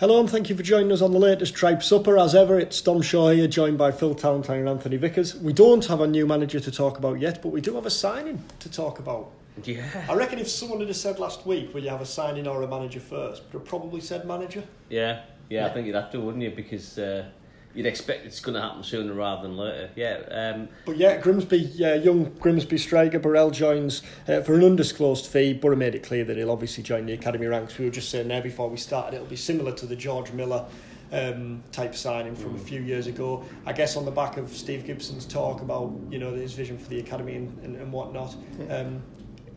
Hello and thank you for joining us on the latest Tribe Supper. As ever, it's Dom Shaw here, joined by Phil Townsend and Anthony Vickers. We don't have a new manager to talk about yet, but we do have a signing to talk about. Yeah. I reckon if someone had said last week, will you have a signing or a manager first, would have probably said manager. Yeah, yeah, I think you'd have to, wouldn't you? Because uh, you'd expect it's going to happen sooner rather than later. Yeah. Um, But yeah, Grimsby, yeah, young Grimsby striker Burrell joins uh, for an undisclosed fee. Borough made it clear that he'll obviously join the academy ranks. We were just saying there before we started, it'll be similar to the George Miller um, type signing from a few years ago. I guess on the back of Steve Gibson's talk about you know his vision for the academy and, and, and whatnot. Um,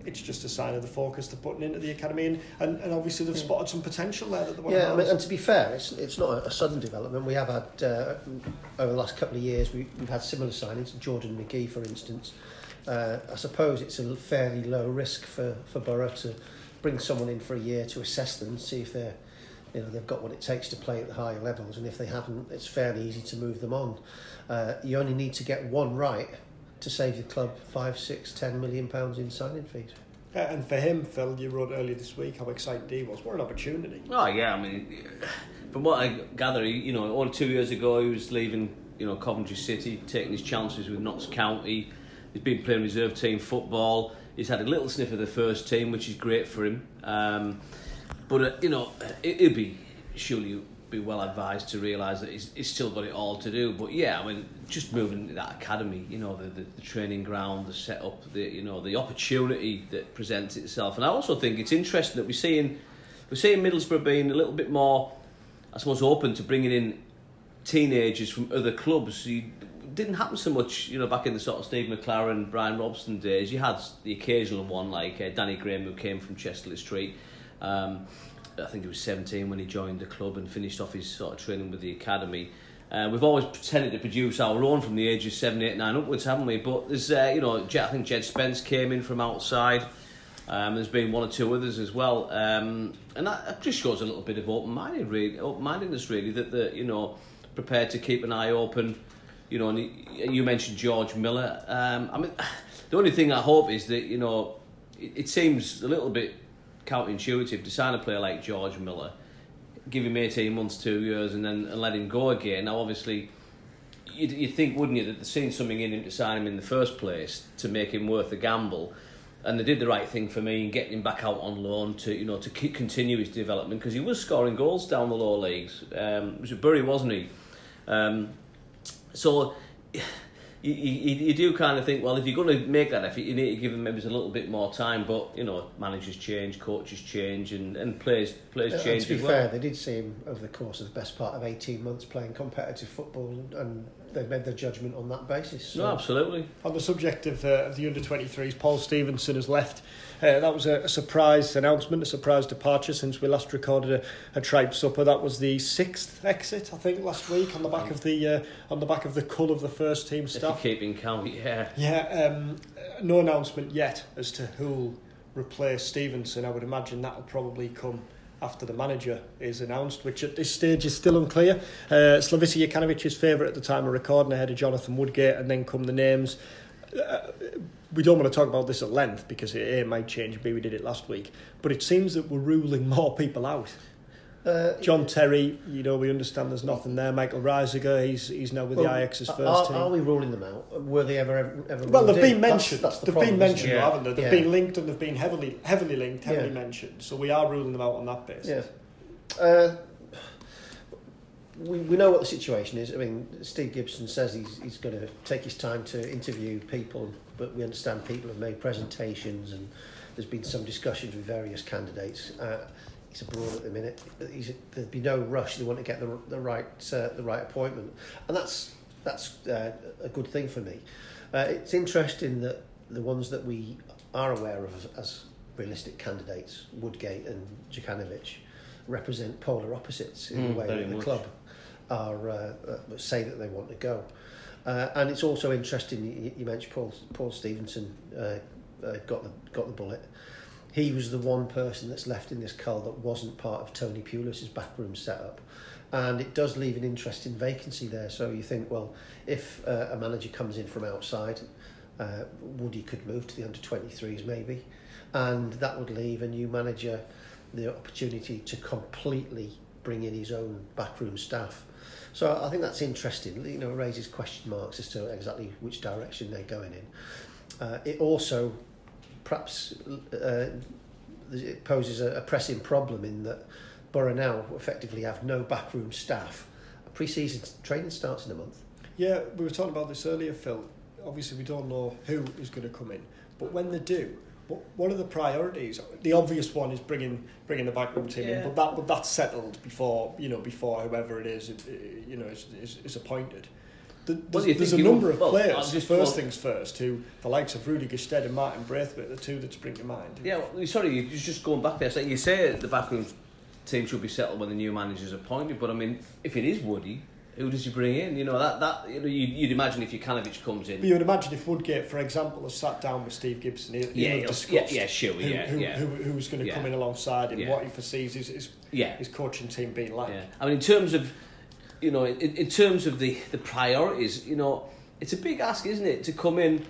it's just a sign of the focus they're putting into the academy, and, and, and obviously they've spotted some potential there that they want Yeah, to I mean, and to be fair, it's, it's not a, a sudden development. We have had, uh, over the last couple of years, we, we've had similar signings. Jordan McGee, for instance. Uh, I suppose it's a fairly low risk for, for Borough to bring someone in for a year to assess them, see if they're, you know, they've got what it takes to play at the higher levels, and if they haven't, it's fairly easy to move them on. Uh, you only need to get one right to save your club five, six, ten million pounds in signing fees. Uh, and for him, Phil, you wrote earlier this week how excited he was. What an opportunity! oh yeah, I mean, from what I gather, you know, only two years ago he was leaving, you know, Coventry City, taking his chances with Notts County. He's been playing reserve team football. He's had a little sniff of the first team, which is great for him. Um, but uh, you know, it, it'd be surely be well advised to realise that he's, he's still got it all to do. But yeah, I mean, just moving into that academy, you know, the, the, the training ground, the setup, the you know, the opportunity that presents itself. And I also think it's interesting that we're seeing we're seeing Middlesbrough being a little bit more, I suppose, open to bringing in teenagers from other clubs. You, didn't happen so much, you know, back in the sort of Steve McLaren, Brian Robson days. You had the occasional one like uh, Danny Graham who came from Chester-le-Street. Um, I think he was 17 when he joined the club and finished off his sort of training with the academy. Uh, we've always tended to produce our own from the ages 7, 8, 9 upwards, haven't we? But there's, uh, you know, I think Jed Spence came in from outside. Um, there's been one or two others as well, um, and that, just shows a little bit of open-minded, really, open-mindedness, really, that the you know prepared to keep an eye open. You know, and you mentioned George Miller. Um, I mean, the only thing I hope is that you know it, it seems a little bit counterintuitive to sign a player like George Miller, give him 18 months, two years, and then and let him go again. Now, obviously, you'd, you'd think, wouldn't you, that they'd seen something in him to sign him in the first place to make him worth the gamble. And they did the right thing for me in getting him back out on loan to you know to continue his development because he was scoring goals down the lower leagues. Um, it was Bury, wasn't he? Um, so you, you, you do kind of think, well, if you're going to make that effort, you need to give them maybe a little bit more time. But you know, managers change, coaches change, and, and players players and change to be as fair, well. they did see him over the course of the best part of 18 months playing competitive football and they made their judgment on that basis. So, No, absolutely. On the subject of, uh, of the under 23s, Paul Stevenson has left. Uh, that was a, a surprise announcement, a surprise departure since we last recorded a, a tribe supper. That was the sixth exit, I think, last week on the back of the uh, on the back of the cull of the first team staff. keep in count, yeah. Yeah, um, uh, no announcement yet as to who'll replace Stevenson. I would imagine that'll probably come after the manager is announced, which at this stage is still unclear. Uh, Slavisa Jokanovic's favourite at the time of recording ahead of Jonathan Woodgate, and then come the names. Uh, we don't want to talk about this at length because it A might change, B we did it last week, but it seems that we're ruling more people out. Uh, John Terry, you know, we understand there's nothing there. Michael Reiziger, he's he's now with the well, Ajax's first are, team. are we ruling them out? Were they ever ever, ever Well, they've been That's- mentioned. That's, the they've problem, been mentioned. Yeah. haven't they? They've Yeah. been linked and they've been heavily, heavily linked, heavily Yeah. mentioned. So we are ruling them out on that basis. Yeah. Uh, we, we know what the situation is. I mean, Steve Gibson says he's, he's going to take his time to interview people, but we understand people have made presentations and there's been some discussions with various candidates. Uh, he's abroad at the minute. He's, there'd be no rush. They want to get the, the right uh, the right appointment, and that's that's uh, a good thing for me. Uh, it's interesting that the ones that we are aware of as realistic candidates, Woodgate and Jokanovic, represent polar opposites in Mm, the way that the much. club are uh, uh, say that they want to go. Uh, and it's also interesting. You, you mentioned Paul Paul Stevenson uh, uh, got the got the bullet. He was the one person that's left in this cull that wasn't part of Tony Pulis's backroom setup, and it does leave an interesting vacancy there. So you think, well, if uh, a manager comes in from outside, uh, Woody could move to the under 23s maybe, and that would leave a new manager the opportunity to completely bring in his own backroom staff. So I think that's interesting. You know, raises question marks as to exactly which direction they're going in. Uh, it also perhaps uh, it poses a, a pressing problem in that Borough now effectively have no backroom staff. Pre-season training starts in a month. Yeah, we were talking about this earlier, Phil. Obviously, we don't know who is going to come in, but when they do, what what are the priorities? The obvious one is bringing bringing the backroom team Yeah. in, but that but that's settled before you know before whoever it is, it- you know, is, is, is appointed. The, there's, there's a number will- of players. Just- first well- things first, who the likes of Rudy Gestede and Martin Braithwaite, the two that spring to mind. Yeah, well, sorry, you're just going back there. So you say the backroom team should be settled when the new manager's appointed, but I mean, if it is Woody, who does he bring in? You know that that you know, you'd, you'd imagine if Jokanovic comes in. But you would imagine if Woodgate, for example, has sat down with Steve Gibson, he'll, Yeah, he'll have he'll- discussed yeah, yeah, sure, who, yeah, who, yeah. Who, who's going to Yeah. come in alongside him, Yeah. what he foresees his, his, Yeah. his coaching team being like. Yeah, I mean, in terms of, you know, in, in terms of the, the priorities, you know, it's a big ask, isn't it, to come in.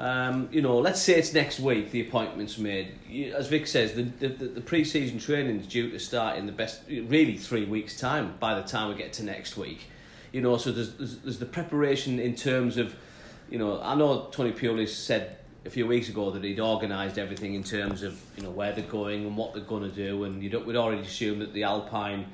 Um, you know, let's say it's next week the appointment's made. You, as Vic says, the, the, the, pre-season training is due to start in the best, really three weeks' time. By the time we get to next week, you know, so there's there's, there's the preparation in terms of, you know, I know Tony Pulis said a few weeks ago that he'd organised everything in terms of you know where they're going and what they're going to do, and you'd, we'd already assumed that the Alpine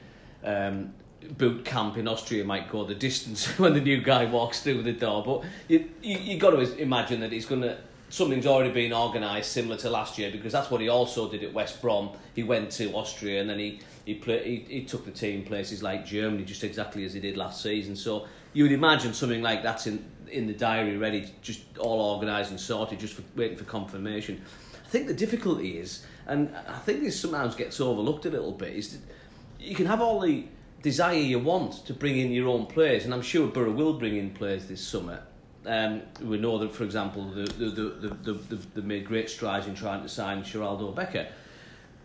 um, boot camp in Austria might go the distance when the new guy walks through the door. But you you, you got to imagine that he's going to something's already been organised similar to last year because that's what he also did at West Brom. He went to Austria and then he he, play, he he took the team places like Germany just exactly as he did last season. So you would imagine something like that's in in the diary ready, just all organised and sorted, just for, waiting for confirmation. I think the difficulty is, and I think this sometimes gets overlooked a little bit, is that you can have all the desire you want to bring in your own players, and I'm sure Borough will bring in players this summer. Um, we know that, for example, the, the, the, the, the, the, they made great strides in trying to sign Sheraldo Becker.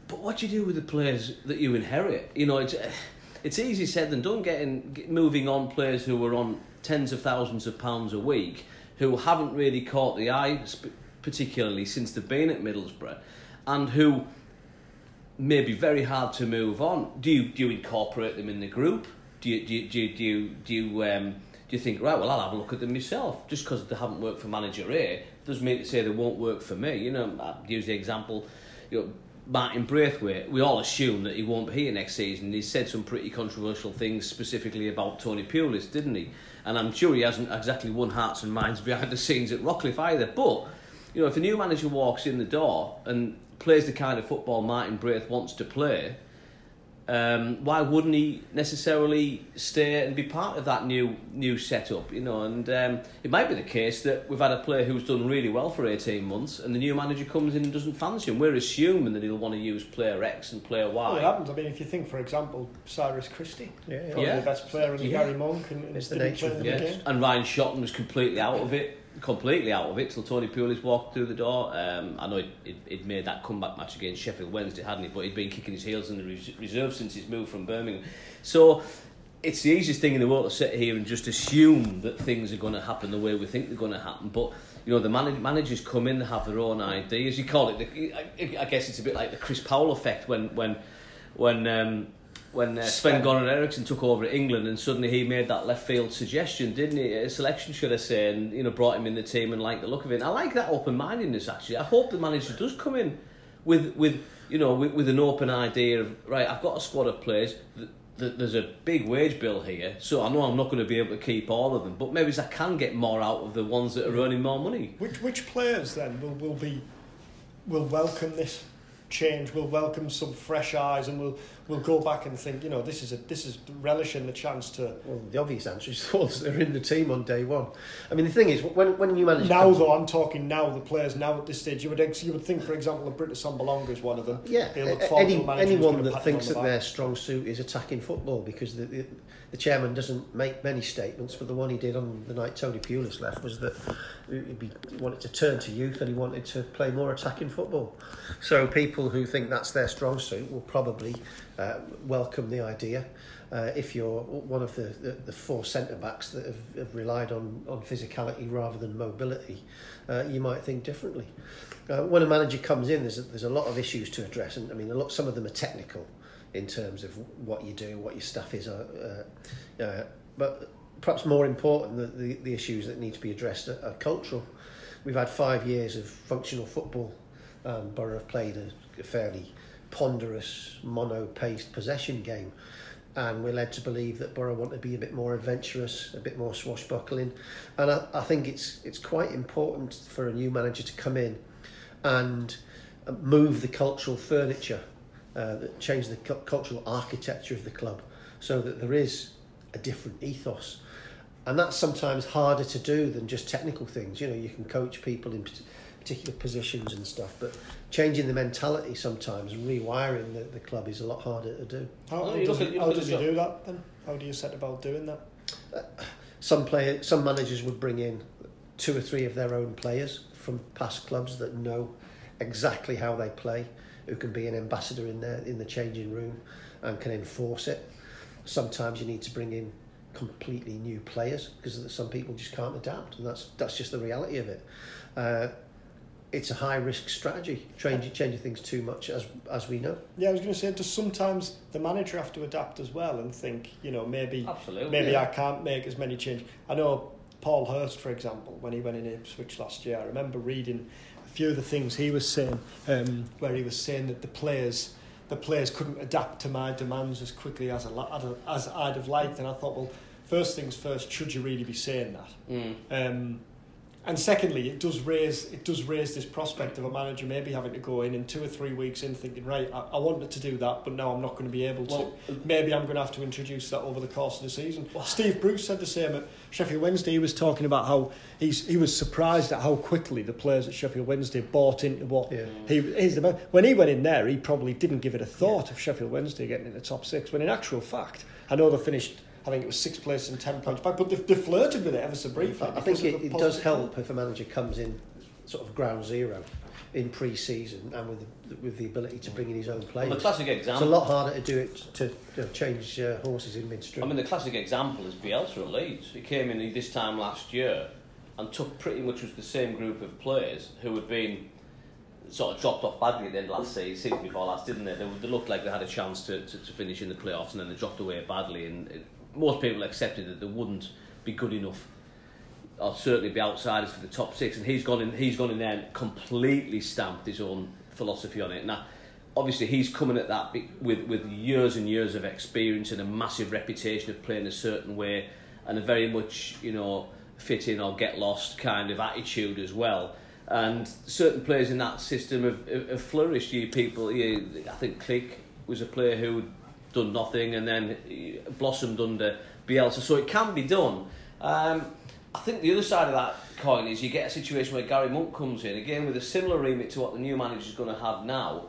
But what do you do with the players that you inherit? You know, it's it's easy said than done. Getting get, moving on players who were on tens of thousands of pounds a week, who haven't really caught the eye, particularly since they've been at Middlesbrough, and who may be very hard to move on. Do you do you incorporate them in the group? Do you do you do you do you, do you, um, do you think right? Well, I'll have a look at them myself. Just because they haven't worked for manager A doesn't mean to say they won't work for me. You know, I use the example. You know, Martin Braithwaite. We all assume that he won't be here next season. He said some pretty controversial things specifically about Tony Pulis, didn't he? And I'm sure he hasn't exactly won hearts and minds behind the scenes at Rockliffe either. But you know, if a new manager walks in the door and plays the kind of football Martin Braith wants to play, um, why wouldn't he necessarily stay and be part of that new new setup? You know, and um, it might be the case that we've had a player who's done really well for eighteen months, and the new manager comes in and doesn't fancy him. We're assuming that he'll want to use player X and player Well, it Y. happens. I mean, if you think, for example, Cyrus Christie, Yeah, yeah. probably Yeah. the best player in the Yeah. Gary Monk, and, and It's the didn't nature play of the the Yes, game. and Ryan Shotton was completely out of it, completely out of it till Tony Pulis walked through the door. Um, I know he'd, he'd, he'd made that comeback match against Sheffield Wednesday, hadn't he? But he'd been kicking his heels in the res- reserve since his move from Birmingham. So it's the easiest thing in the world to sit here and just assume that things are going to happen the way we think they're going to happen. But you know, the man- managers come in, they have their own ideas. You call it, the, I, I guess it's a bit like the Chris Powell effect when when when. Um, when uh, Sven. Goran Eriksson took over at England and suddenly he made that left field suggestion, didn't he? A selection, should I say, and you know brought him in the team and liked the look of it. And I like that open mindedness actually. I hope the manager does come in with with you know with, with an open idea of right. I've got a squad of players. Th- th- There's a big wage bill here, so I know I'm not going to be able to keep all of them, but maybe I can get more out of the ones that are earning more money. Which which players then will, will be will welcome this change? We'll welcome some fresh eyes and we'll we'll go back and think, you know, this is a this is relishing the chance to. Well, the obvious answer is thought they're in the team on day one. I mean, the thing is, when when you manage now, though, I'm talking now. The players now at this stage, you would you would think, for example, that Britt Assombalonga is one of them. Yeah, any, anyone that thinks that their strong suit is attacking football because the, the, the chairman doesn't make many statements, but the one he did on the night Tony Pulis left was that he wanted to turn to youth and he wanted to play more attacking football. So people who think that's their strong suit will probably uh, welcome the idea. Uh, if you're one of the, the, the four centre backs that have, have relied on, on physicality rather than mobility, uh, you might think differently. Uh, when a manager comes in, there's a, there's a lot of issues to address, and I mean, a lot, some of them are technical in terms of what you do, what your stuff is. Uh, uh, uh, but perhaps more important, the, the, the issues that need to be addressed are, are cultural. We've had five years of functional football. Um, Borough have played a, a fairly ponderous, mono-paced possession game. And we're led to believe that Borough want to be a bit more adventurous, a bit more swashbuckling. And I, I think it's it's quite important for a new manager to come in and move the cultural furniture uh, that change the cu- cultural architecture of the club so that there is a different ethos. And that's sometimes harder to do than just technical things. You know, you can coach people in particular positions and stuff, but changing the mentality sometimes and rewiring the, the club is a lot harder to do. How, how does, at, how does you do that then? How do you set about doing that? Uh, some player, some managers would bring in two or three of their own players from past clubs that know exactly how they play who can be an ambassador in there in the changing room and can enforce it. Sometimes you need to bring in completely new players because some people just can't adapt, and that's that's just the reality of it. Uh, it's a high risk strategy, changing changing things too much, as as we know. Yeah, I was going to say, does sometimes the manager have to adapt as well and think, you know, maybe Absolutely, maybe yeah. I can't make as many changes. I know Paul Hurst, for example, when he went in Ipswich last year, I remember reading few of the things he was saying, um, where he was saying that the players the players couldn't adapt to my demands as quickly as, I, as I'd have liked. And I thought, well, first things first, should you really be saying that? Mm. Um, and secondly, it does raise it does raise this prospect of a manager maybe having to go in in two or three weeks in thinking, right, I, I wanted to do that, but now I'm not going to be able to. Well, maybe I'm going to have to introduce that over the course of the season. Well, Steve Bruce said the same at Sheffield Wednesday. He was talking about how he's he was surprised at how quickly the players at Sheffield Wednesday bought into what yeah. he is the when he went in there. He probably didn't give it a thought yeah. of Sheffield Wednesday getting in the top six. When in actual fact, I know they finished I think it was sixth place and 10 points back, but they've, they've flirted with it ever so briefly. I think it, it does help if a manager comes in sort of ground zero in pre-season and with the, with the ability to bring in his own players. Well, the classic example. It's a lot harder to do it to you know, change uh, horses in midstream. I mean, the classic example is Bielsa at Leeds. He came in this time last year and took pretty much was the same group of players who had been sort of dropped off badly at the end of last season, season before last, didn't they? They, they looked like they had a chance to, to, to finish in the playoffs and then they dropped away badly and. It, most people accepted that they wouldn't be good enough. Or certainly be outsiders for the top six and he's gone in he's gone in there and completely stamped his own philosophy on it. Now obviously he's coming at that with with years and years of experience and a massive reputation of playing a certain way and a very much you know fit in or get lost kind of attitude as well. And certain players in that system have, have flourished. You people you, I think Klich was a player who done nothing and then blossomed under Bielsa. So it can be done. Um, I think the other side of that coin is you get a situation where Gary Monk comes in again with a similar remit to what the new manager is going to have now,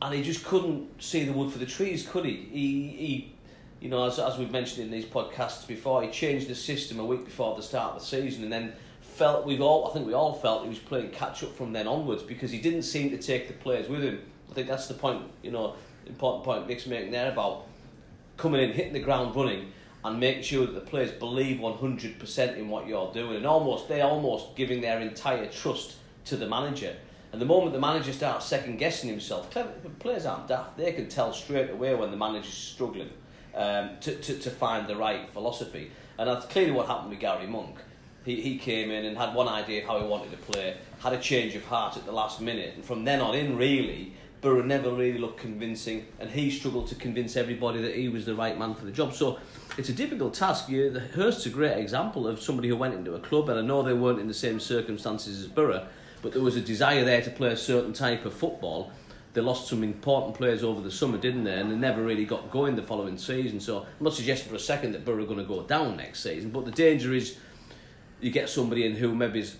and he just couldn't see the wood for the trees, could he? He, he you know, as, as we've mentioned in these podcasts before, he changed the system a week before the start of the season, and then felt we've all, I think we all felt he was playing catch up from then onwards because he didn't seem to take the players with him. I think that's the point. You know, important point Nick's making there about coming in, hitting the ground running, and making sure that the players believe 100% in what you're doing, and almost they're almost giving their entire trust to the manager. And the moment the manager starts second guessing himself, players aren't daft. They can tell straight away when the manager's struggling um, to, to, to find the right philosophy. And that's clearly what happened with Gary Monk. He, he came in and had one idea of how he wanted to play, had a change of heart at the last minute, and from then on in, really, Borough never really looked convincing, and he struggled to convince everybody that he was the right man for the job. So it's a difficult task. You, the Hurst's a great example of somebody who went into a club, and I know they weren't in the same circumstances as Borough, but there was a desire there to play a certain type of football. they lost some important players over the summer, didn't they? And they never really got going the following season. So I'm not suggesting for a second that Borough are going to go down next season, but the danger is you get somebody in who maybe is,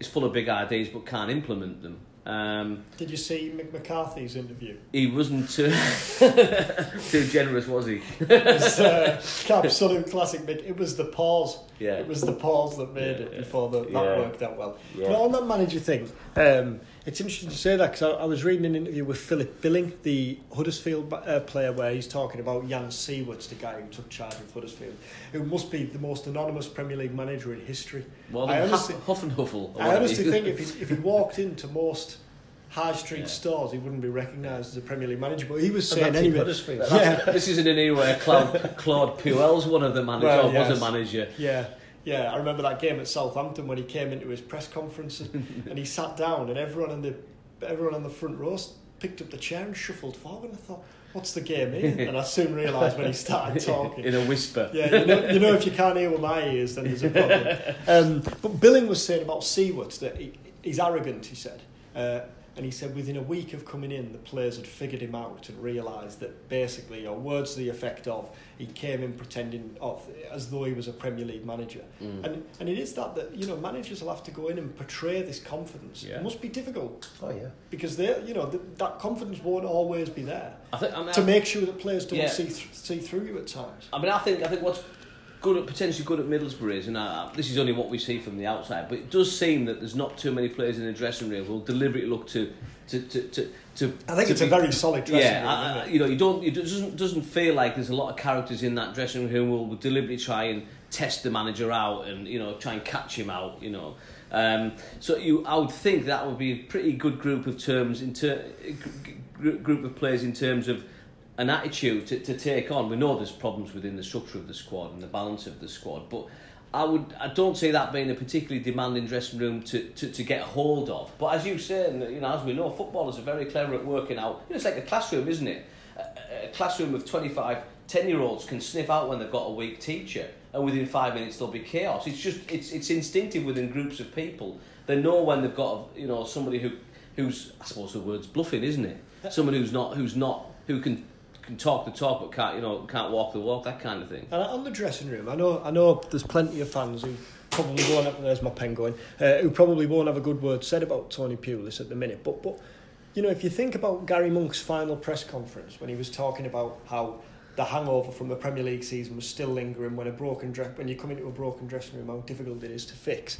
is full of big ideas but can't implement them. Um, Did you see Mick McCarthy's interview? he wasn't too, too generous, was he? It's uh, absolute classic Mick. It was the pause. Yeah. It was the pause that made Yeah, it before the, that Yeah. worked out well. Yeah. But on that manager thing, um, it's interesting to say that because I, I was reading an interview with Philip Billing, the Huddersfield uh, player, where he's talking about Jan Siewert, the guy who took charge of Huddersfield, who must be the most anonymous Premier League manager in history. Well, I honestly, Huff, and Huffle. I honestly think if he, if he walked into most high street Yeah. stores, he wouldn't be recognised as a Premier League manager. But he was saying anyway. Yeah, this isn't an era where Claude, Claude Puel's one of the managers, Well, or was a manager. Yeah, yeah. I remember that game at Southampton when he came into his press conference and, and he sat down and everyone in the everyone on the front row picked up the chair and shuffled forward. And I thought, what's the game here? And I soon realised when he started talking. In a whisper. Yeah, you know, you know, if you can't hear with my ears, then there's a problem. Um, but Billing was saying about Siewert that he, he's arrogant, he said. Uh, and he said within a week of coming in, the players had figured him out and realised that basically, or words to the effect of, he came in pretending of, as though he was a Premier League manager. Mm. And, and it is that, that, you know, managers will have to go in and portray this confidence. Yeah. It must be difficult Oh yeah. because they, you know, th- that confidence won't always be there I think, I mean, to I- make sure that players don't Yeah. see, th- see through you at times. I mean, I think I think what's good at potentially good at Middlesbrough is, and I, this is only what we see from the outside, but it does seem that there's not too many players in the dressing room who will deliberately look to to to to. to I think to it's a very solid dressing yeah, room. I- isn't I- it? you know, you don't. It doesn't doesn't feel like there's a lot of characters in that dressing room who will deliberately try and test the manager out and you know try and catch him out. You know, um, so you I would think that would be a pretty good group of terms in ter- gr- gr- group of players in terms of an attitude to, to take on. We know there's problems within the structure of the squad and the balance of the squad, but I would I don't see that being a particularly demanding dressing room to, to, to get hold of. But as you say, and you know, as we know, footballers are very clever at working out. You know, it's like a classroom, isn't it? A, a classroom of 25 10 year olds can sniff out when they've got a weak teacher, and within five minutes there'll be chaos. It's just it's it's instinctive within groups of people. They know when they've got you know somebody who who's I suppose the word's bluffing, isn't it? Someone who's not who's not who can can talk the talk but can't you know can't walk the walk that kind of thing. And on the dressing room, I know I know there's plenty of fans who probably won't have, there's my pen going, uh, who probably won't have a good word said about Tony Pulis at the minute. But but you know, if you think about Gary Monk's final press conference when he was talking about how the hangover from the Premier League season was still lingering when a broken dress when you come into a broken dressing room, how difficult it is to fix.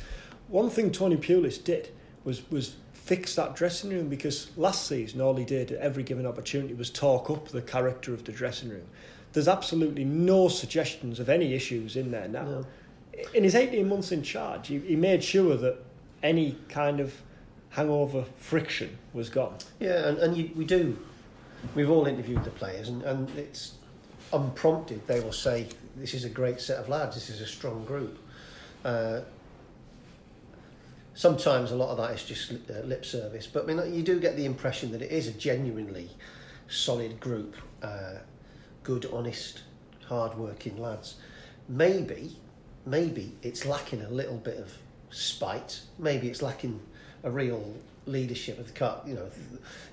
One thing Tony Pulis did was was fix that dressing room because last season all he did at every given opportunity was talk up the character of the dressing room. There's absolutely no suggestions of any issues in there now. No. In his 18 months in charge, he, he made sure that any kind of hangover friction was gone. Yeah, and, and you, we do. We've all interviewed the players, and, and it's unprompted. They will say, "This is a great set of lads. This is a strong group." Uh, sometimes a lot of that is just uh, lip service, but I mean, you do get the impression that it is a genuinely solid group, uh, good, honest, hard-working lads. Maybe, maybe it's lacking a little bit of spite. Maybe it's lacking a real leadership of the cut. You know,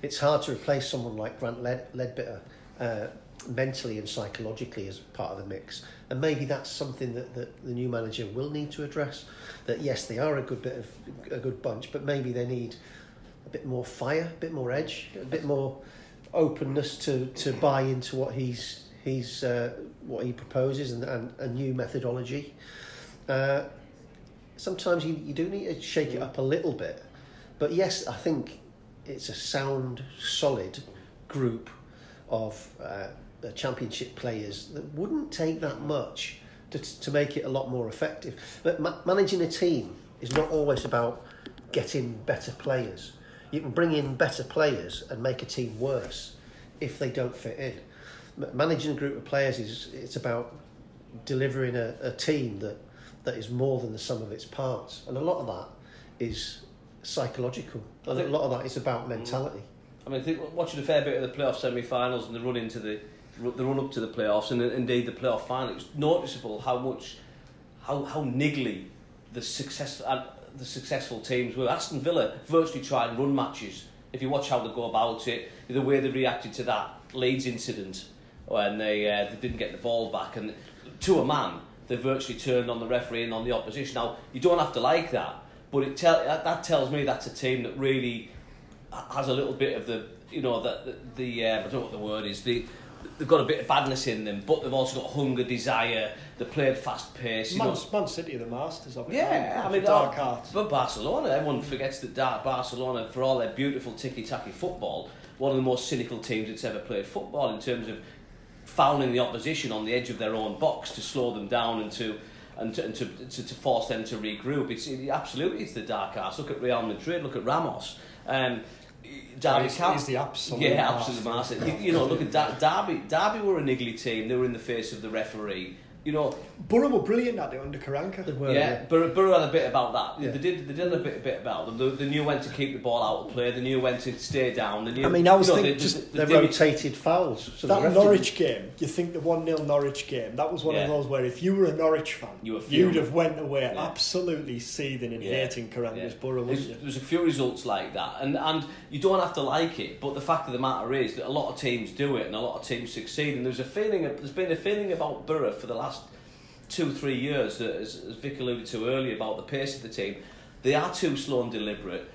it's hard to replace someone like Grant Led- Leadbitter uh, mentally and psychologically as part of the mix. And maybe that's something that, that the new manager will need to address. That yes, they are a good bit of a good bunch, but maybe they need a bit more fire, a bit more edge, a bit more openness to, to buy into what he's he's uh, what he proposes and, and a new methodology. Uh, sometimes you, you do need to shake it up a little bit, but yes, I think it's a sound, solid group of uh, uh, championship players that wouldn't take that much to, to make it a lot more effective. But ma- managing a team is not always about getting better players. You can bring in better players and make a team worse if they don't fit in. Ma- Managing a group of players is it's about delivering a, a team that, that is more than the sum of its parts, and a lot of that is psychological. I And a lot of that is about mentality. I mean, I think watching a fair bit of the playoff semi-finals and the run into the the run up to the playoffs and indeed the playoff final, it's noticeable how much how how niggly the success uh, the successful teams were. Aston Villa virtually tried and run matches If you watch how they go about it, the way they reacted to that Leeds incident when they uh, they didn't get the ball back, and to a man, they virtually turned on the referee and on the opposition. Now you don't have to like that, but it tell that, that tells me that's a team that really has a little bit of the you know the the, the uh, I don't know what the word is the they've got a bit of badness in them, but they've also got hunger, desire. They played fast pace. Man. Man City are the masters of it. Yeah, I mean, dark art. But Barcelona, everyone forgets that dark Barcelona, for all their beautiful ticky-tacky football, one of the most cynical teams that's ever played football in terms of fouling the opposition on the edge of their own box to slow them down and to and to, and to, to, to force them to regroup. It's it, absolutely it's the dark arts. Look at Real Madrid. Look at Ramos. Um, Derby He's- County- he's the absolute yeah, absolute master. You, you know, look at da- Derby. Derby were a niggly team. They were in the face of the referee. You know, Borough were brilliant at it under Karanka. They were, yeah, Borough, Borough had a bit about that. Yeah. They did. They did a bit, a bit about them. They, they knew when to keep the ball out of play. They knew when to stay down. They knew. I mean, I was you know, thinking they- just they- They they- rotated fouls. So that the ref Norwich game, you think the 1 0 Norwich game, that was one Yeah. of those where if you were a Norwich fan, You were you'd have went away Yeah. absolutely seething and Yeah. hating Karanka's Yeah. Borough, There's, wouldn't there's a few results like that, and and you don't have to like it. But the fact of the matter is that a lot of teams do it, and a lot of teams succeed. And there's a feeling, there's been a feeling about Borough for the last two, three years, as, as Vic alluded to earlier, about the pace of the team. They are too slow and deliberate.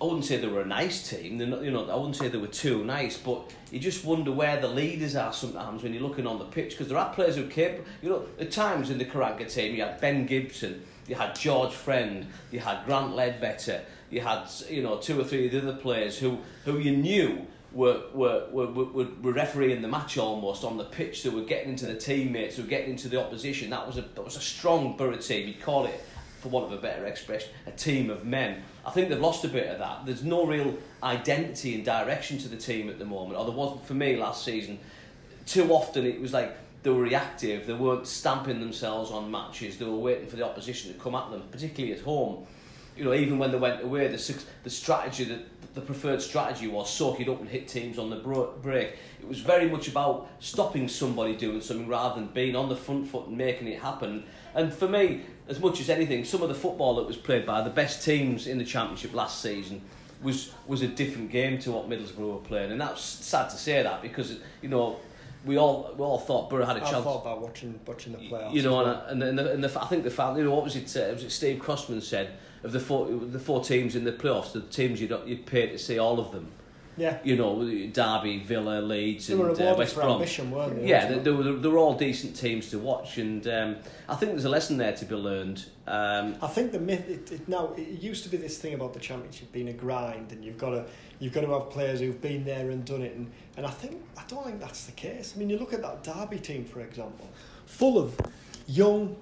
I wouldn't say they were a nice team. Not, you know, I wouldn't say they were too nice, but you just wonder where the leaders are sometimes when you're looking on the pitch because there are players who keep. You know, at times in the Karanka team, you had Ben Gibson, you had George Friend, you had Grant Leadbitter, you had you know two or three of the other players who who you knew were were, were, were, refereeing the match almost on the pitch. They were getting into the teammates, they were getting into the opposition. That was a that was a strong Borough team. You'd call it, for want of a better expression, a team of men. I think they've lost a bit of that. There's no real identity and direction to the team at the moment, or there wasn't for me last season. Too often it was like they were reactive. They weren't stamping themselves on matches. They were waiting for the opposition to come at them, particularly at home. You know, even when they went away, the the strategy that the preferred strategy was soak it up and hit teams on the bro- break. It was very much about stopping somebody doing something rather than being on the front foot and making it happen. And for me, as much as anything, some of the football that was played by the best teams in the championship last season was was a different game to what Middlesbrough were playing, and that's sad to say that because you know we all we all thought Borough had a I chance. I thought about watching watching the playoffs. You know, well. and, and, the, and the, I think the fact you know, what was it? Uh, was it Steve Crossman said of the four the four teams in the playoffs, the teams you'd you'd pay to see all of them. yeah, You know, Derby, Villa, Leeds, they and uh, West Brom. ambition, weren't they? Yeah, they, they, were, they were all decent teams to watch, and um, I think there's a lesson there to be learned. Um, I think the myth it, it, now it used to be this thing about the championship being a grind, and you've got to you've got to have players who've been there and done it, and, and I think I don't think that's the case. I mean, you look at that Derby team, for example, full of young,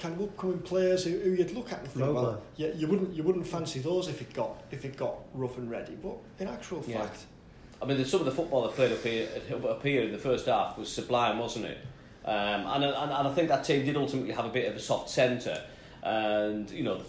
kind of upcoming players who, who you'd look at and think, Mobile. well, yeah, you wouldn't you wouldn't fancy those if it got if it got rough and ready, but in actual Yeah. fact, I mean, the, some of the football they played up here, up here in the first half was sublime, wasn't it? Um, and, and, and I think that team did ultimately have a bit of a soft centre. And, you know,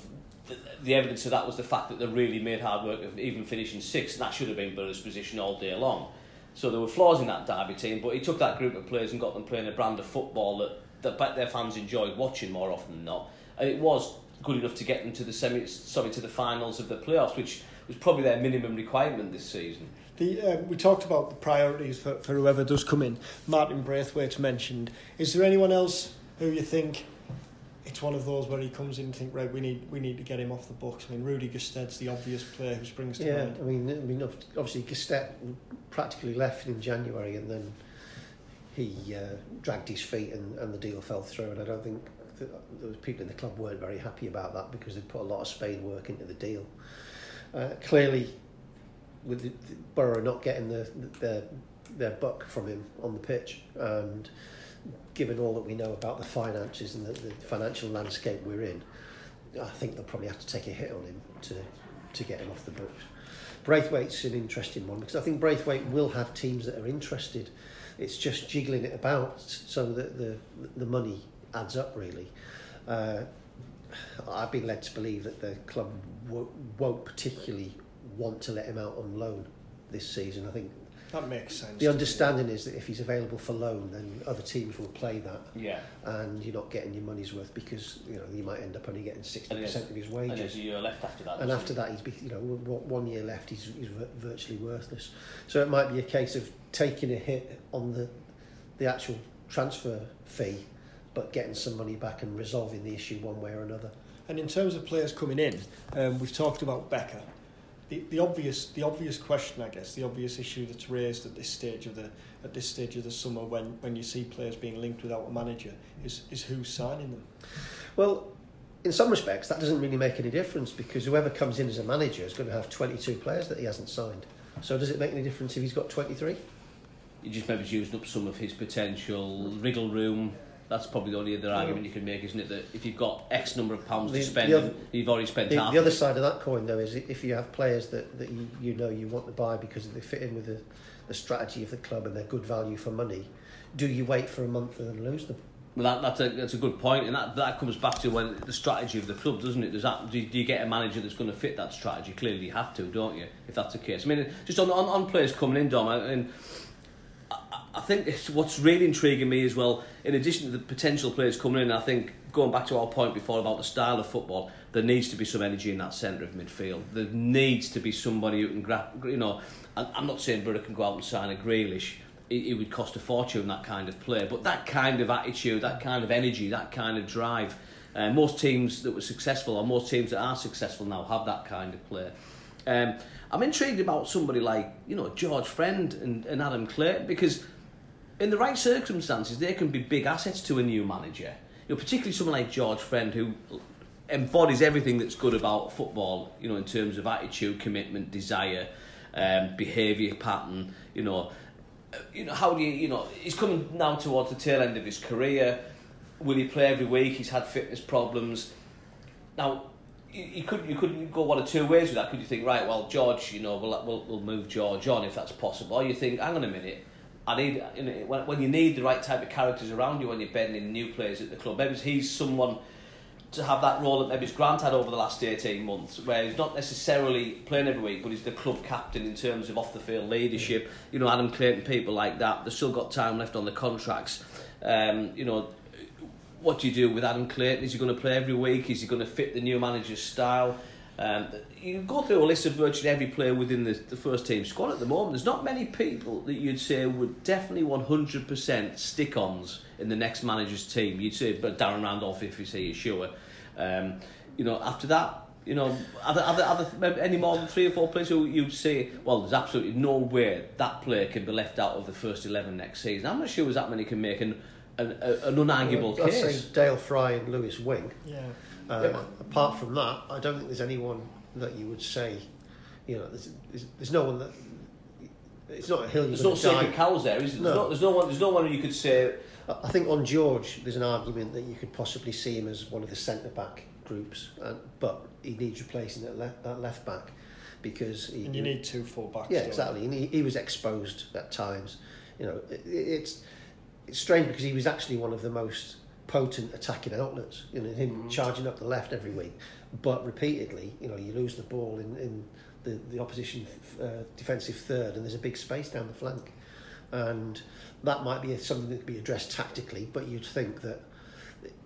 the, the evidence of that was the fact that they really made hard work of even finishing sixth. And that should have been Borough's position all day long. So there were flaws in that Derby team, but he took that group of players and got them playing a brand of football that, that bet their fans enjoyed watching more often than not. And it was good enough to get them to the semi, sorry, to the finals of the playoffs, which was probably their minimum requirement this season. The, um, we talked about the priorities for, for whoever does come in. Martin Braithwaite's mentioned. Is there anyone else who you think it's one of those where he comes in and think, right, we need we need to get him off the books? I mean, Rudy Gestede's the obvious player who springs to Yeah, mind. I mean, I mean, obviously Gestede practically left in January, and then he uh, dragged his feet, and, and the deal fell through. And I don't think those people in the club weren't very happy about that because they put a lot of Spain work into the deal. Uh, clearly, with the, the Borough not getting the, their their buck from him on the pitch, and given all that we know about the finances and the, the financial landscape we're in, I think they'll probably have to take a hit on him to to get him off the books. Braithwaite's an interesting one because I think Braithwaite will have teams that are interested. It's just jiggling it about so that the the money adds up really. Uh, I've been led to believe that the club w- won't particularly want to let him out on loan this season. I think That makes sense. The understanding is that if he's available for loan, then other teams will play that, Yeah. and you're not getting your money's worth because you know you might end up only getting sixty percent of his wages. And there's wages. a year left after that. And after there? that, he's be- you know one one year left, he's, he's virtually worthless. So it might be a case of taking a hit on the the actual transfer fee, but getting some money back and resolving the issue one way or another. And in terms of players coming in, um, we've talked about Becker. The, the obvious the obvious question, I guess, the obvious issue that's raised at this stage of the at this stage of the summer when, when you see players being linked without a manager is is who's signing them. Well, in some respects, that doesn't really make any difference because whoever comes in as a manager is going to have 22 players that he hasn't signed. So does it make any difference if he's got 23? He just maybe used up some of his potential wriggle room. That's probably the only other argument you can make, isn't it? That if you've got X number of pounds The- to spend, other- you've already spent The, half. the other side of that coin, though, is if you have players that, that you, you know you want to buy because they fit in with the, the strategy of the club and they're good value for money, do you wait for a month and then lose them? Well, that, that's a that's a good point, and that that comes back to when the strategy of the club, doesn't it? Does that do, do you get a manager that's going to fit that strategy? Clearly, you have to, don't you? If that's the case. I mean, just on on, on players coming in, Dom, and I, think what's really intriguing me as well, in addition to the potential players coming in, I think going back to our point before about the style of football, there needs to be some energy in that centre of midfield. There needs to be somebody who can grab, you know. I'm not saying Borough can go out and sign a Grealish. It, it would cost a fortune that kind of player, but that kind of attitude, that kind of energy, that kind of drive. Uh, most teams that were successful, or most teams that are successful now, have that kind of player. Um, I'm intrigued about somebody like you know George Friend and, and Adam Clayton because in the right circumstances they can be big assets to a new manager. You know, particularly someone like George Friend who embodies everything that's good about football. You know, in terms of attitude, commitment, desire, um, behaviour pattern. You know, you know how do you you know he's coming now towards the tail end of his career. Will he play every week? He's had fitness problems. Now, you, you could you could go one or two ways with that. Could you think, right? Well, George, you know, we'll we'll, we'll move George on if that's possible. Or you think, hang on a minute, I need you know, when, when you need the right type of characters around you when you're bedding new players at the club. Maybe he's someone to have that role that maybe his Grant had over the last 18 months, where he's not necessarily playing every week, but he's the club captain in terms of off the field leadership. You know, Adam Clayton, people like that. They've still got time left on the contracts. Um, you know, what do you do with Adam Clayton? Is he going to play every week? Is he going to fit the new manager's style? Um, you go through a list of virtually every player within the, the first team squad at the moment. There's not many people that you'd say would definitely 100% stick ons in the next manager's team. You'd say, but Darren Randolph, if you say you're sure. Um, you know, after that, you know, are there, are there, are there any more than three or four players who you'd say, well, there's absolutely no way that player can be left out of the first 11 next season? I'm not sure there's that many can make an, an unarguable I'd case. say Dael Fry and Lewis Wing. Yeah. Uh, Yeah. Apart from that, I don't think there's anyone that you would say, you know, there's, there's, there's no one that. It's not a hill you're There's no going sacred cows there, is there? There's No. no, there's no one. There's no one you could say. I I think on George, there's an argument that you could possibly see him as one of the centre back groups, and, but he needs replacing at left, that left back because he, And you need two full backs. yeah exactly, and he, he was exposed at times. You know, it, it's it's strange because he was actually one of the most potent attacking outlets. You know, him charging up the left every week, but repeatedly, you know, you lose the ball in in the the opposition uh, defensive third, and there's a big space down the flank, and that might be something that could be addressed tactically. But you'd think that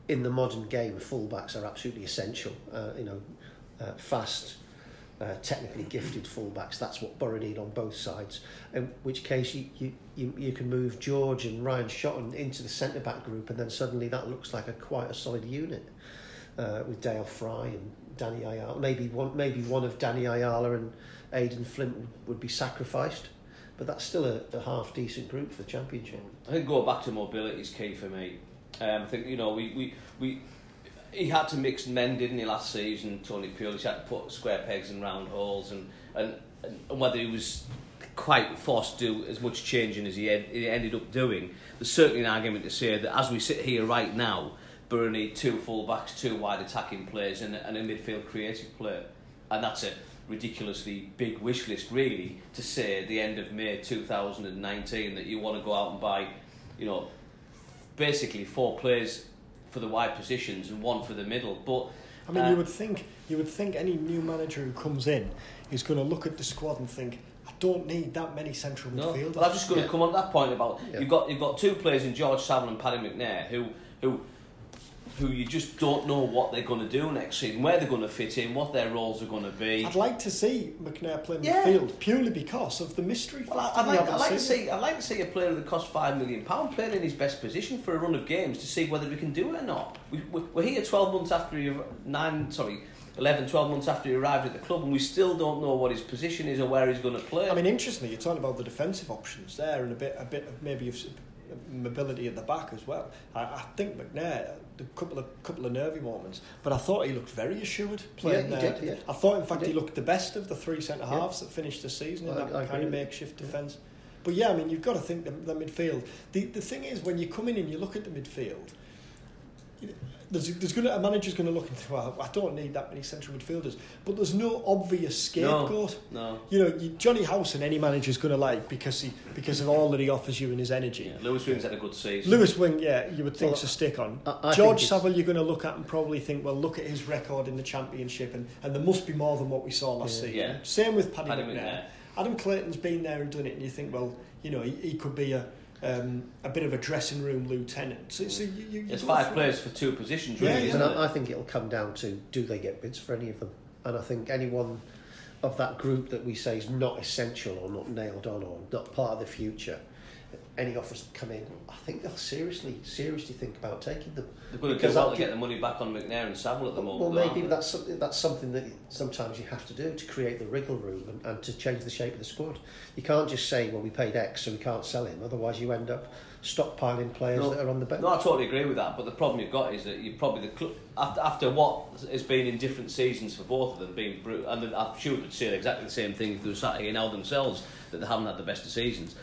in the modern game, fullbacks are absolutely essential. Uh, you know, uh, fast, uh, technically gifted fullbacks. That's what Borough need on both sides. In which case, you, you, you, can move George and Ryan Shotton into the centre back group, and then suddenly that looks like a quite a solid unit uh, with Dael Fry and Danny Ayala. Maybe one, maybe one of Danny Ayala and Aden Flint would, would be sacrificed. But that's still a, a half decent group for the championship. I think going back to mobility is key for me. Um, I think you know we, we, we he had to mix men, didn't he, last season? Tony Pulis had to put square pegs in round holes, and, and, and whether he was quite forced to do as much changing as he, he ended up doing, there's certainly an argument to say that as we sit here right now, need two full backs, two wide attacking players, and, and a midfield creative player, and that's a ridiculously big wish list, really, to say at the end of May 2019 that you want to go out and buy, you know, basically four players for the wide positions and one for the middle. But I mean, uh, you would think you would think any new manager who comes in is going to look at the squad and think, I don't need that many central No, midfielders. well, I'm just going to Yeah. come on that point about Yeah. you've got you've got two players in George Saville and Paddy McNair who who who you just don't know what they're going to do next season, where they're going to fit in, what their roles are going to be. I'd like to see McNair play Yeah. midfield purely because of the mystery Well. I'd like, I'd like to see I'd like to see a player that costs five million pound playing in his best position for a run of games to see whether we can do it or not. We, we, we're here twelve months after he nine sorry. 11, 12 months after he arrived at the club, and we still don't know what his position is or where he's going to play. I mean, interestingly, you're talking about the defensive options there and a bit, a bit of maybe s- mobility at the back as well. I, I think McNair, a couple of couple of nervy moments, but I thought he looked very assured playing he there. did, yeah. I thought, in fact, he, did. looked the best of the three centre Yeah. halves that finished the season in that I kind of makeshift Yeah. defence. But yeah, I mean, you've got to think the, the midfield. The the thing is, when you come in and you look at the midfield. There's, there's gonna, a manager's going to look and think, well, I don't need that many central midfielders. But there's no obvious scapegoat. no. You know, you, Jonny Howson, any manager's going to like because he because of all that he offers you and his energy. Yeah, Lewis Wing's had a good season. Lewis Wing, yeah, you would think Well, to stick on. I- I George Saville, you're going to look at and probably think, well, look at his record in the championship, and, and there must be more than what we saw last Yeah. season. Yeah. Same with Paddy, Paddy McNair. McNair. Adam Clayton's been there and done it, and you think, well, you know, he, he could be a um, a bit of a dressing room lieutenant. So, so you, you, you There's five through players for two positions, really, yeah. isn't And it? I, I think it'll come down to do they get bids for any of them? And I think anyone of that group that we say is not essential or not nailed on or not part of the future, any offers that come in, I think they'll seriously, seriously think about taking them. They're going to Because do well to get the money back on McNair and Saville at the moment. Well, maybe that's something, that's something that sometimes you have to do to create the wriggle room and, and to change the shape of the squad. You can't just say, well, we paid X, so we can't sell him. Otherwise, you end up stockpiling players No, that are on the bench. No, I totally agree with that. But the problem you've got is that you probably the club after after what has been in different seasons for both of them being brutal, and I'm sure would say exactly the same thing if they were sat here now themselves that they haven't had the best of seasons.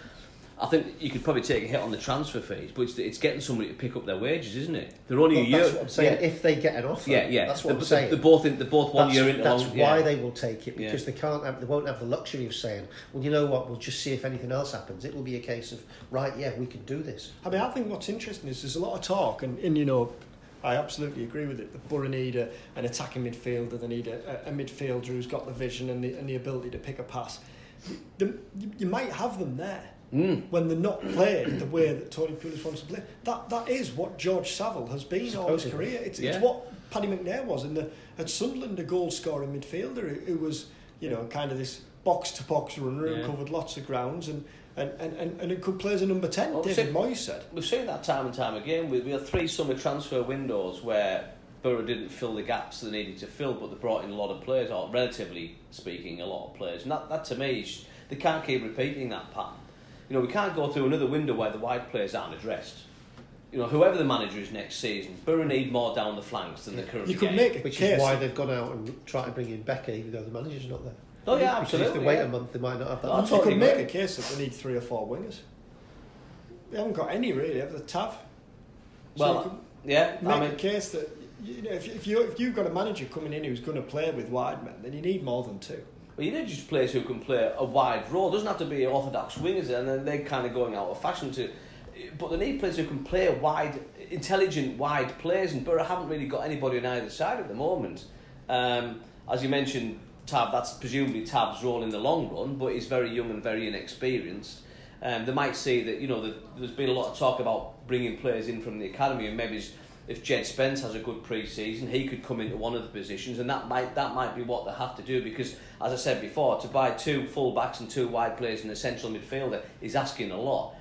I think you could probably take a hit on the transfer fees, but it's, it's getting somebody to pick up their wages, isn't it? They're only Well, a year. that's what I'm saying. Yeah. If they get an offer, yeah, yeah. that's what they're, I'm saying. They're both in, they're both one that's, year into that's long- why yeah. they will take it because Yeah. they can't have, they won't have the luxury of saying, well, you know what, we'll just see if anything else happens. It will be a case of right, yeah, we can do this. I mean, I think what's interesting is there's a lot of talk, and, and you know, I absolutely agree with it. The Borough need a, an attacking midfielder. They need a, a midfielder who's got the vision and the, and the ability to pick a pass. The, you, you might have them there Mm. when they're not playing the way that Tony Pulis wants to play. That that is what George Saville has been all his career. It's, Yeah. it's what Paddy McNair was in the at Sunderland, a goal scoring midfielder who, who was you know kind of this box to box runner Yeah. who covered lots of grounds and. And, and, and, and it could play as a number 10, Well, David see- Moyes said. We've seen that time and time again. We, we had three summer transfer windows where Borough didn't fill the gaps they needed to fill, but they brought in a lot of players, or relatively speaking, a lot of players. And that, that to me, is, they can't keep repeating that pattern. You know, we can't go through another window where the wide players aren't addressed. You know, whoever the manager is next season, Borough need more down the flanks than the current. You could get. make a Which case. is why they've gone out and tried to bring in Becker, even though the manager's not there. Oh, yeah, Because if they wait yeah. a month, they might not have that. No, I you totally could make agree. a case that they need three or four wingers. They haven't got any really, have they? Tav. So Well, you Yeah, make I mean, a case that you know if, if you if you've got a manager coming in who's going to play with wide men, then you need more than two. Well, you need just players who can play a wide role. It doesn't have to be orthodox wingers, and then they're kind of going out of fashion to. But they need players who can play wide, intelligent, wide players, and Borough haven't really got anybody on either side at the moment. Um, as you mentioned, Tav, that's presumably Tav's role in the long run, but he's very young and very inexperienced. Um, they might see that, you know, that there's been a lot of talk about bringing players in from the academy, and maybe if Jed Spence has a good pre-season, he could come into one of the positions, and that might that might be what they have to do because, as I said before, to buy two full backs and two wide players and a central midfielder is asking a lot.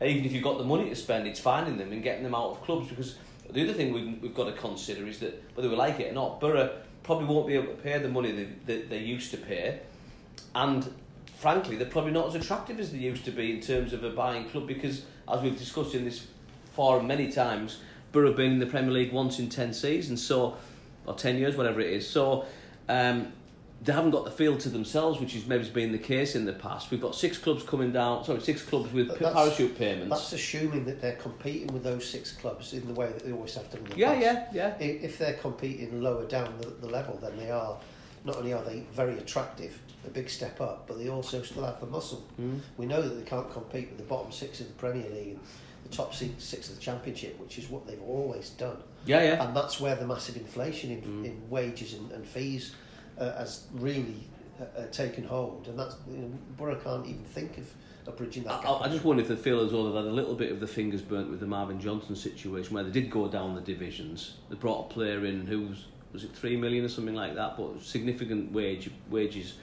Even if you've got the money to spend, it's finding them and getting them out of clubs because the other thing we've, we've got to consider is that whether we like it or not, Borough probably won't be able to pay the money that, that they used to pay, and frankly, they're probably not as attractive as they used to be in terms of a buying club because, as we've discussed in this forum many times, Borough have been in the Premier League once in 10 seasons, so or 10 years, whatever it is. So um, they haven't got the field to themselves, which is maybe been the case in the past. We've got six clubs coming down, sorry, six clubs with that's- parachute payments. That's assuming that they're competing with those six clubs in the way that they always have done in the yeah, past. yeah, yeah. If they're competing lower down the, the level, then they are not only are they very attractive, a big step up, but they also still have the muscle. Mm. We know that they can't compete with the bottom six of the Premier League and the top six, six of the Championship, which is what they've always done. Yeah, yeah. And that's where the massive inflation in, Mm. in wages and, and fees uh, has really uh, taken hold, and that's you know, Borough can't even think of, bridging that I, gap. I just wonder if they feel as though they've had a little bit of the fingers burnt with the Marvin Johnson situation, where they did go down the divisions. They brought a player in who was was it three million or something like that, but significant wage wages,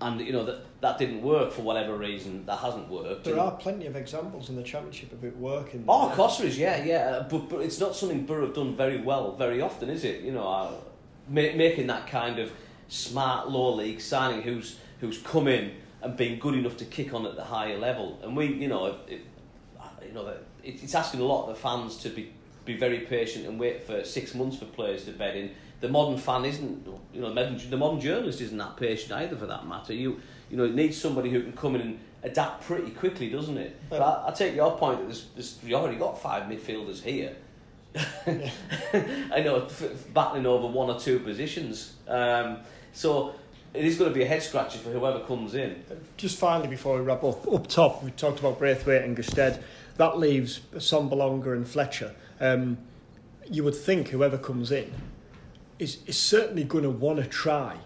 and you know that that didn't work for whatever reason. That hasn't worked. There are plenty of examples in the championship of it working. Oh, Costa is, yeah, yeah. But, but it's not something Borough have done very well very often, is it? You know, uh, ma- making that kind of smart low league signing who's who's come in and been good enough to kick on at the higher level. And we, you know, it, you know, it, it's asking a lot of the fans to be be very patient and wait for six months for players to bed in. The modern fan isn't, you know, the modern journalist isn't that patient either, for that matter. You, you know, it needs somebody who can come in and adapt pretty quickly, doesn't it? But I, I take your point that there's, there's, you already got five midfielders here. I know, f- battling over one or two positions. Um, so it is going to be a head scratcher for whoever comes in. Just finally, before we wrap up, up top, we talked about Braithwaite and Gestede. That leaves Assombalonga and Fletcher. Um, you would think whoever comes in is, is certainly going to want to try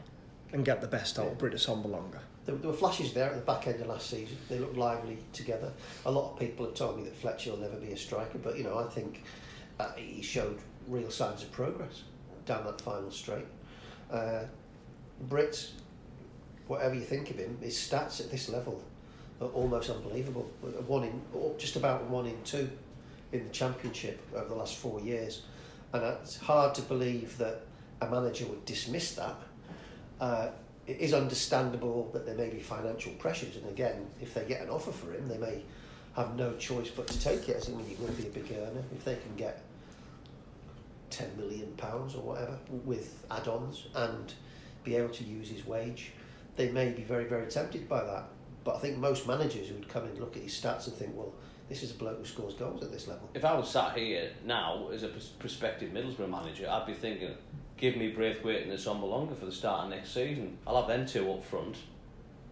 and get the best out of Britt Assombalonga. There, there were flashes there at the back end of last season. They looked lively together. A lot of people have told me that Fletcher will never be a striker, but you know I think uh, he showed real signs of progress down that final straight. Uh, whatever you think of him, his stats at this level are almost unbelievable. One in, just about one in two in the championship over the last four years, and it's hard to believe that a manager would dismiss that. Uh, it is understandable that there may be financial pressures, and again, if they get an offer for him, they may have no choice but to take it. As I mean, he will be a big earner if they can get ten million pounds or whatever with add-ons and be able to use his wage. They may be very, very tempted by that. But I think most managers would come and look at his stats and think, well, this is a bloke who scores goals at this level. If I was sat here now as a prospective Middlesbrough manager, I'd be thinking, give me Braithwaite and longer for the start of next season. I'll have them two up front.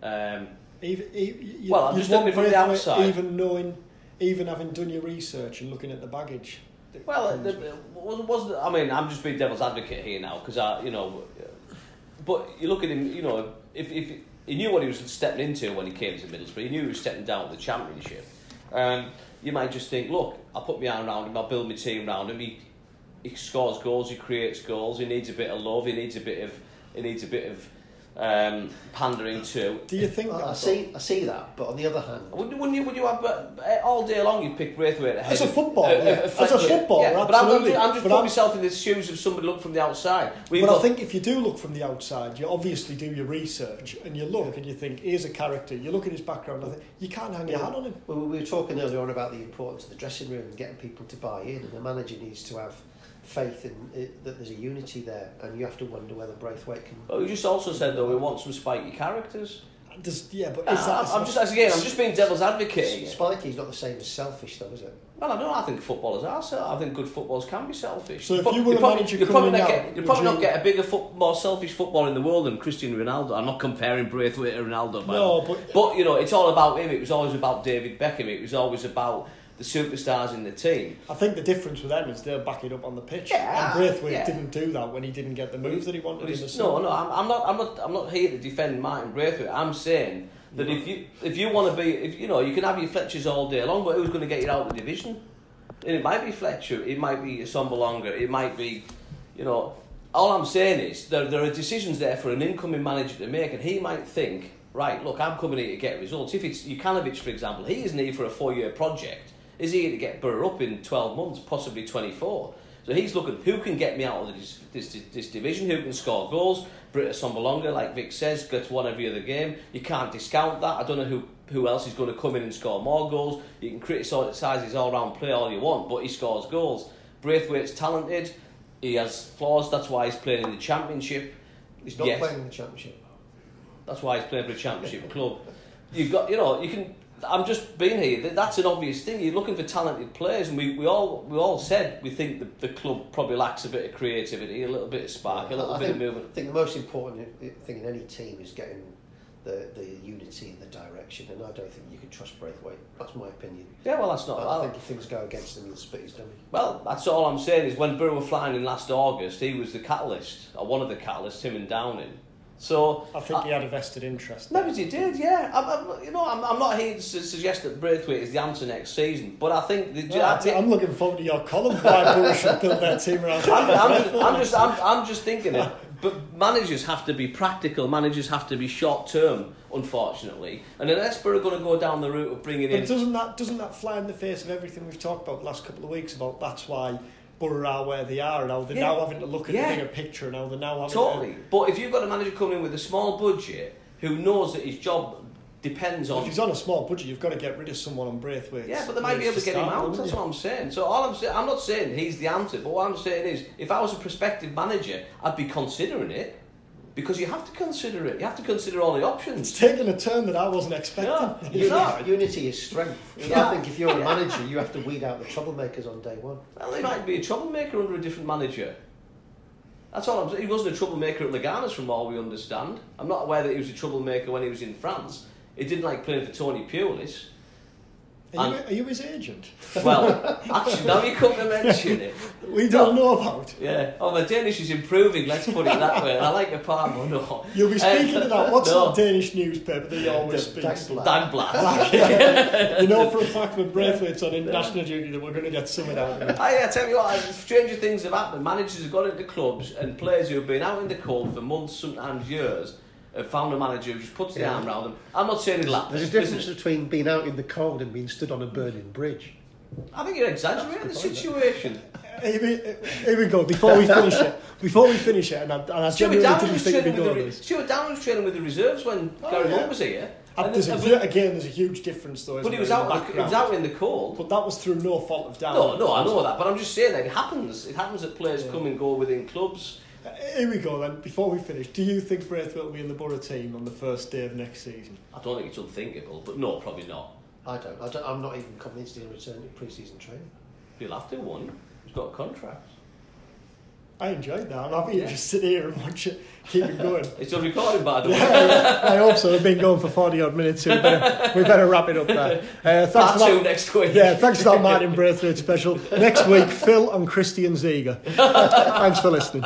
Um, Even, even, Well, I'm just looking from the outside. Even knowing, even having done your research and looking at the baggage. well, the, was, was I mean, I'm just being devil's advocate here now because I, you know, but you look at him, you know, if if he knew what he was stepping into when he came to Middlesbrough, he knew he was stepping down to the Championship. Um, you might just think, look, I'll put my arm around him, I'll build my team around him. He he scores goals, he creates goals. He needs a bit of love. He needs a bit of he needs a bit of um, pandering to. do you think I, that? I see, I see that, but on the other hand, Wouldn't, wouldn't you? Would you have uh, all day long? You pick Braithwaite ahead As a of- footballer, uh, uh, yeah. As a Fletcher. footballer, yeah. But I'm, I'm just, I'm just putting I'm- myself in the shoes of somebody look from the outside. We've But I think if you do look from the outside, you obviously do your research and you look and you think, here's a character. You look at his background, I think you can't hang your hat on him. Well, we were talking earlier on about the importance of the dressing room and getting people to buy in, and the manager needs to have faith in it, that there's a unity there, and you have to wonder whether Braithwaite can. But we just also said though we want some spiky characters. Does, yeah, but ah, is that? I, am just as again, I'm just being devil's advocate. Spiky Spiky's not the same as selfish, though, is it? Well, I don't. I think footballers are. So I think good footballers can be selfish. So if you were a probably, manager you'll probably coming not out, get, you'll would probably you- not get a bigger, foot, more selfish footballer in the world than Cristiano Ronaldo. I'm not comparing Braithwaite to Ronaldo. by No, but- but you know, it's all about him. It was always about David Beckham. It was always about the superstars in the team. I think the difference with them is they're backing up on the pitch. Yeah, and Braithwaite yeah. didn't do that when he didn't get the moves that he wanted in the it's- no, no, I'm, I'm not. I'm not. I'm not here to defend Martin Braithwaite. I'm saying that if you if you want to be, if you know, you can have your Fletchers all day long, but who's going to get you out of the division? And it might be Fletcher, it might be Assombalonga, it might be, you know. All I'm saying is there there are decisions there for an incoming manager to make, and he might think, right, look, I'm coming here to get results. If it's Jokanovic, for example, he isn't here for a four year project. Is he going to get Borough up in 12 months, possibly 24? So he's looking who can get me out of this, this, this division, who can score goals. Britt Assombalonga, like Vic says, gets one every other game. You can't discount that. I don't know who, who else is going to come in and score more goals. You can criticise his all round play all you want, but he scores goals. Braithwaite's talented. He has flaws. That's why he's playing in the championship. He's not Yes. playing in the championship. That's why he's playing for a championship club. You've got, you know, you can. I'm just being here. That's an obvious thing. You're looking for talented players, and we, we all we all said we think the, the club probably lacks a bit of creativity, a little bit of spark, a little I bit think, of movement. I think the most important thing in any team is getting the, the unity and the direction, and I don't think you can trust Braithwaite. That's my opinion. Yeah, well, that's not. I, I think if things go against him, he'll spit his dummy. Well, that's all I'm saying is when Borough were flying in last August, he was the catalyst, or one of the catalysts, him and Downing, So I think he had a vested interest. Maybe he did, yeah. I'm, I'm, you know, I'm, I'm not here to suggest that Braithwaite is the answer next season, but I think the, Well, I I am looking forward to your column. Why Borough should build their team around. I'm, I'm, just, I'm just, I'm, I'm just thinking it. But managers have to be practical. Managers have to be short term, unfortunately. And unless we're going to go down the route of bringing in, doesn't that doesn't that fly in the face of everything we've talked about the last couple of weeks about that's why Borough are where they are and how they're Yeah. now having to look at Yeah. the bigger picture and how they're now having totally. But if you've got a manager coming in with a small budget who knows that his job depends to. If he's on a small budget, you've got to get rid of someone on Braithwaite. Yeah, but they might be able to get him out. That's what I'm saying. So all I'm saying, I'm not saying he's the answer, but what I'm saying is, if I was a prospective manager, I'd be considering it because you have to consider it. You have to consider all the It's options. taken a turn that I wasn't expecting. Yeah. Uni- not. unity is strength. Yeah. I think if you're a manager, you have to weed out the troublemakers on day one. Well, he might be a troublemaker under a different manager. That's all I'm saying. He wasn't a troublemaker at Leganés, from all we understand. I'm not aware that he was a troublemaker when he was in France. He didn't like playing for Tony Pulis. Are you, are you his agent? Well, actually, now you come to mention it, We don't know about. Yeah. Oh, my Danish is improving. Let's put it that way. And I like the part, but no. You'll be speaking Uh, to that. What's no. that Danish newspaper that he always D- speaks to? Dagbladet. Dagblatt. you know for a fact when Braithwaite's on international duty that we're going to get out of him. I, I tell you what, stranger things have happened. Managers have gone into clubs and players who have been out in the cold for months, sometimes years, have found a manager who just puts the Yeah. arm around them. I'm not saying it'll happen. There's a difference Listen, between being out in the cold and being stood on a burning bridge. I think you're exaggerating the situation. Here we, here we go. Before we finish it, before we finish it, and I, and I Stewart genuinely Down didn't was think we'd training be with the doing re- this. Stewart Down was training with the reserves when Oh, Gary yeah. Monk was here. Uh, And there's a, then- hu- again, there's a huge difference though. but isn't he was out. the in the- He was out in the cold. But that was through no fault of Down. No, no, I know that, but I'm just saying that it happens. It happens that players come and go within clubs. Uh, Here we go then. Before we finish, do you think Braithwaite will be in the Borough team on the first day of next season? I don't think it's unthinkable, but no, probably not. I don't. I don't I'm not even convinced he'll return to pre-season training. He'll have to, won't he? He's got a contract. I enjoyed that. I'm happy Yeah. to just sit here and watch it, keep it going. It's a recording, by the way. I hope so. We've been going for 40 odd minutes, so we better, we better wrap it up there. Uh, thanks Part for two that. next week. Yeah, thanks for that Martin Braithwaite special. Next week, Phil and Christian Ziege. thanks for listening.